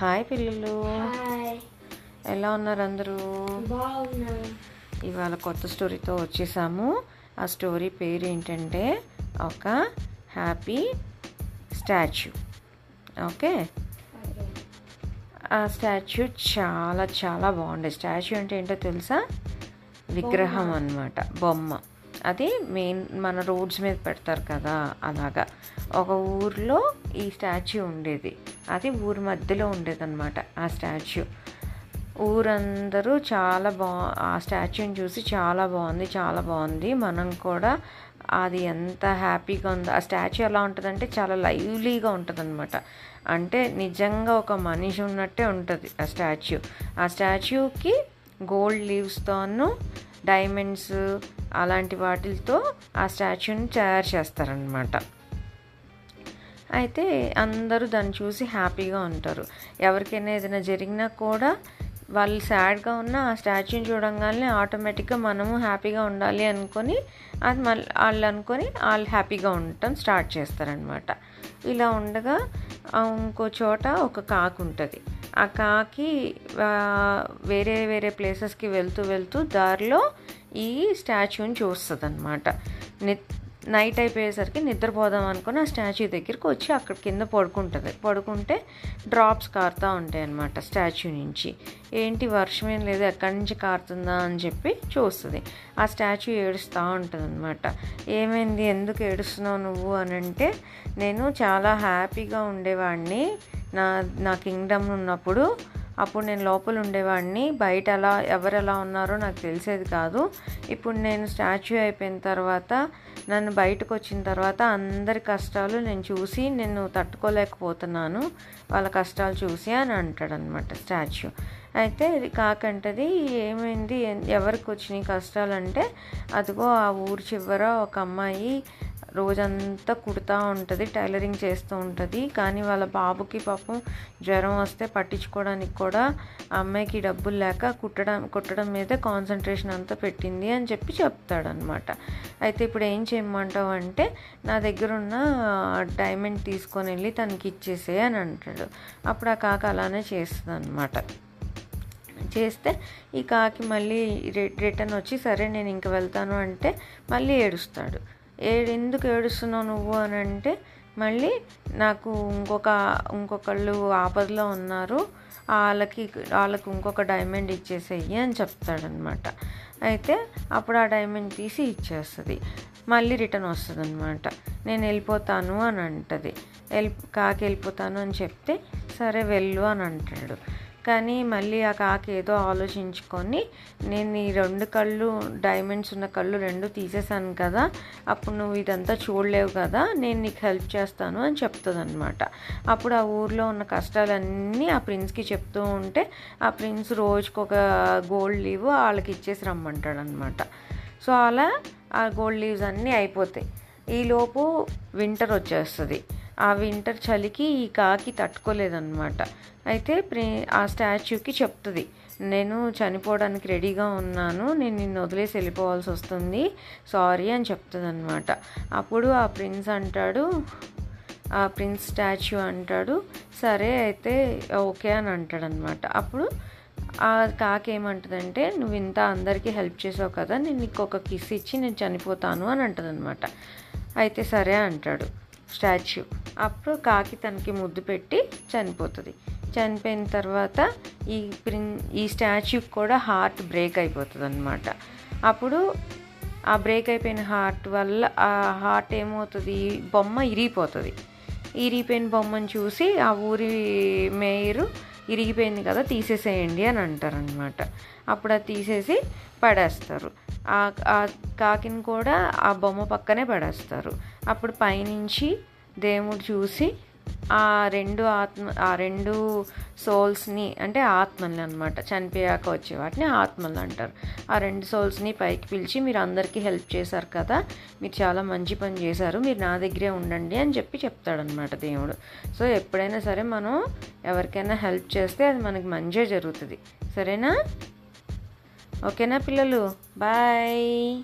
Hi పిల్లలు. ఎలా ఉన్నారు అందరూ? ఇవాళ కొత్త స్టోరీతో వచ్చేసాము. ఆ స్టోరీ పేరు ఏంటంటే ఒక హ్యాపీ స్టాచ్యూ. ఓకే? ఆ స్టాచ్యూ చాలా చాలా బాగుండే. స్టాచ్యూ అంటే ఏంటో తెలుసా? విగ్రహం అన్నమాట. బొమ్మ. అది మెయిన్ మన రోడ్స్ మీద పెడతారు కదా అలాగా. ఒక ఊర్లో ఈ స్టాచ్యూ ఉండేది. అది ఊరి మధ్యలో ఉండేది అనమాట ఆ స్టాచ్యూ. ఊరందరూ చాలా బా ఆ స్టాచ్యూని చూసి చాలా బాగుంది చాలా బాగుంది. మనం కూడా అది ఎంత హ్యాపీగా ఉందో ఆ స్టాచ్యూ ఎలా ఉంటుందంటే చాలా లైవ్లీగా ఉంటుంది అనమాట అంటే నిజంగా ఒక మనిషి ఉన్నట్టే ఉంటుంది ఆ స్టాచ్యూ. ఆ స్టాచ్యూకి గోల్డ్ లీవ్స్తోనూ డైమండ్స్ అలాంటి వాటితో ఆ స్టాచ్యూని తయారు చేస్తారనమాట అయితే అందరూ దాన్ని చూసి హ్యాపీగా ఉంటారు. ఎవరికైనా ఏదైనా జరిగినా కూడా వాళ్ళు సాడ్గా ఉన్న ఆ స్టాచ్యూని చూడంగానే ఆటోమేటిక్గా మనము హ్యాపీగా ఉండాలి అనుకొని అది మళ్ళీ వాళ్ళు అనుకొని వాళ్ళు హ్యాపీగా ఉండటం స్టార్ట్ చేస్తారనమాట ఇలా ఉండగా ఇంకో చోట ఒక కాకు ఉంటుంది ఆ కాకి వేరే వేరే ప్లేసెస్కి వెళ్తూ వెళ్తూ దారిలో ఈ స్టాచ్యూని చూస్తుంది అనమాట నైట్ అయిపోయేసరికి నిద్రపోదాం అనుకుని ఆ స్టాచ్యూ దగ్గరికి వచ్చి అక్కడ కింద పడుకుంటుంది. పడుకుంటే డ్రాప్స్ కారుతూ ఉంటాయి అన్నమాట స్టాచ్యూ నుంచి. ఏంటి వర్షం ఏం లేదు ఎక్కడి నుంచి కారుతుందా అని చెప్పి చూస్తుంది. ఆ స్టాచ్యూ ఏడుస్తూ ఉంటుంది అనమాట ఏమైంది ఎందుకు ఏడుస్తున్నావు నువ్వు అని అంటే నేను చాలా హ్యాపీగా ఉండేవాడిని. నా నా కింగ్డమ్ ఉన్నప్పుడు అప్పుడు నేను లోపల ఉండేవాడిని. బయట ఎలా ఎవరు ఎలా ఉన్నారో నాకు తెలిసేది కాదు. ఇప్పుడు నేను స్టాచ్యూ అయిపోయిన తర్వాత నన్ను బయటకు వచ్చిన తర్వాత అందరి కష్టాలు నేను చూసి నేను తట్టుకోలేకపోతున్నాను. వాళ్ళ కష్టాలు చూసి అని అంటాడు అనమాట స్టాచ్యూ. అయితే కాకంటది ఏమైంది? ఎవరికి వచ్చినాయి కష్టాలు అంటే అదిగో ఆ ఊరు చివర ఒక అమ్మాయి రోజంతా కుడుతూ ఉంటుంది టైలరింగ్ చేస్తూ ఉంటుంది. కానీ వాళ్ళ బాబుకి పాపం జ్వరం వస్తే పట్టించుకోవడానికి కూడా అమ్మాయికి డబ్బులు లేక కుట్టడం కుట్టడం మీదే కాన్సన్ట్రేషన్ అంతా పెట్టింది అని చెప్పి చెప్తాడనమాట అయితే ఇప్పుడు ఏం చేయమంటావు అంటే నా దగ్గర ఉన్న డైమండ్ తీసుకొని వెళ్ళి తనకి ఇచ్చేసే అని అంటాడు. అప్పుడు ఆ కాక అలానే చేస్తుంది అనమాట చేస్తే ఈ కాకి మళ్ళీ రి- రిటర్న్ వచ్చి సరే నేను ఇంక వెళ్తాను అంటే మళ్ళీ ఏడుస్తాడు. ఏడు ఎందుకు ఏడుస్తున్నావు నువ్వు అని అంటే మళ్ళీ నాకు ఇంకొక ఇంకొకళ్ళు ఆపదలో ఉన్నారు వాళ్ళకి వాళ్ళకి ఇంకొక డైమండ్ ఇచ్చేసేయి అని చెప్తాడనమాట. అయితే అప్పుడు ఆ డైమండ్ తీసి ఇచ్చేస్తుంది. మళ్ళీ రిటర్న్ వస్తుంది అనమాట నేను వెళ్ళిపోతాను అని అంటది. వెళ్ళి కాకి వెళ్ళిపోతాను అని చెప్తే సరే వెళ్ళు అని అంటాడు. కానీ మళ్ళీ ఆ కాకి ఏదో ఆలోచించుకొని నేను ఈ రెండు కళ్ళు డైమండ్స్ ఉన్న కళ్ళు రెండు తీసేసాను కదా అప్పుడు నువ్వు ఇదంతా చూడలేవు కదా నేను నీకు హెల్ప్ చేస్తాను అని చెప్తుంది అనమాట అప్పుడు ఆ ఊర్లో ఉన్న కష్టాలన్నీ ఆ ప్రిన్స్కి చెప్తూ ఉంటే ఆ ప్రిన్స్ రోజుకొక గోల్డ్ లీవ్ వాళ్ళకి ఇచ్చేసి రమ్మంటాడు అనమాట సో అలా ఆ గోల్డ్ లీవ్స్ అన్నీ అయిపోతాయి. ఈలోపు వింటర్ వచ్చేస్తుంది. ఆ వింటర్ చలికి ఈ కాకి తట్టుకోలేదన్నమాట. అయితే ప్రి ఆ స్టాచ్యూకి చెప్తుంది నేను చనిపోవడానికి రెడీగా ఉన్నాను నేను నిన్ను వదిలేసి వెళ్ళిపోవాల్సి వస్తుంది సారీ అని చెప్తుంది అనమాట అప్పుడు ఆ ప్రిన్స్ అంటాడు ఆ ప్రిన్స్ స్టాచ్యూ అంటాడు సరే అయితే ఓకే అని అంటాడనమాట అప్పుడు ఆ కాకి ఏమంటుందంటే నువ్వు ఇంత అందరికీ హెల్ప్ చేసావు కదా నేను నీకు ఒక కిస్ ఇచ్చి నేను చనిపోతాను అని అంటదనమాట అయితే సరే అంటాడు స్టాచ్యూ. అప్పుడు కాకి తనకి ముద్దు పెట్టి చనిపోతుంది. చనిపోయిన తర్వాత ఈ ప్రిన్ ఈ స్టాచ్యూకి కూడా హార్ట్ బ్రేక్ అయిపోతుంది అనమాట అప్పుడు ఆ బ్రేక్ అయిపోయిన హార్ట్ వల్ల ఆ హార్ట్ ఏమవుతుంది? బొమ్మ ఇరిగిపోతుంది. ఇరిగిపోయిన బొమ్మను చూసి ఆ ఊరి మేయరు ఇరిగిపోయింది కదా తీసేసేయండి అని అంటారనమాట అప్పుడు అది తీసేసి పడేస్తారు. ఆ ఆ కాకిని కూడా ఆ బొమ్మ పక్కనే పడేస్తారు. అప్పుడు పైనుంచి దేవుడు చూసి ఆ రెండు ఆత్మ ఆ రెండు సోల్స్ని అంటే ఆత్మల్ని అనమాట చనిపోయాక వచ్చే వాటిని ఆత్మలు అంటారు. ఆ రెండు సోల్స్ని పైకి పిలిచి మీరు అందరికీ హెల్ప్ చేశారు కదా మీరు చాలా మంచి పని చేశారు మీరు నా దగ్గరే ఉండండి అని చెప్పి చెప్తాడనమాట దేవుడు. సో ఎప్పుడైనా సరే మనం ఎవరికైనా హెల్ప్ చేస్తే అది మనకి మంచిగా జరుగుతుంది. సరేనా? ఓకేనా పిల్లలు? బాయ్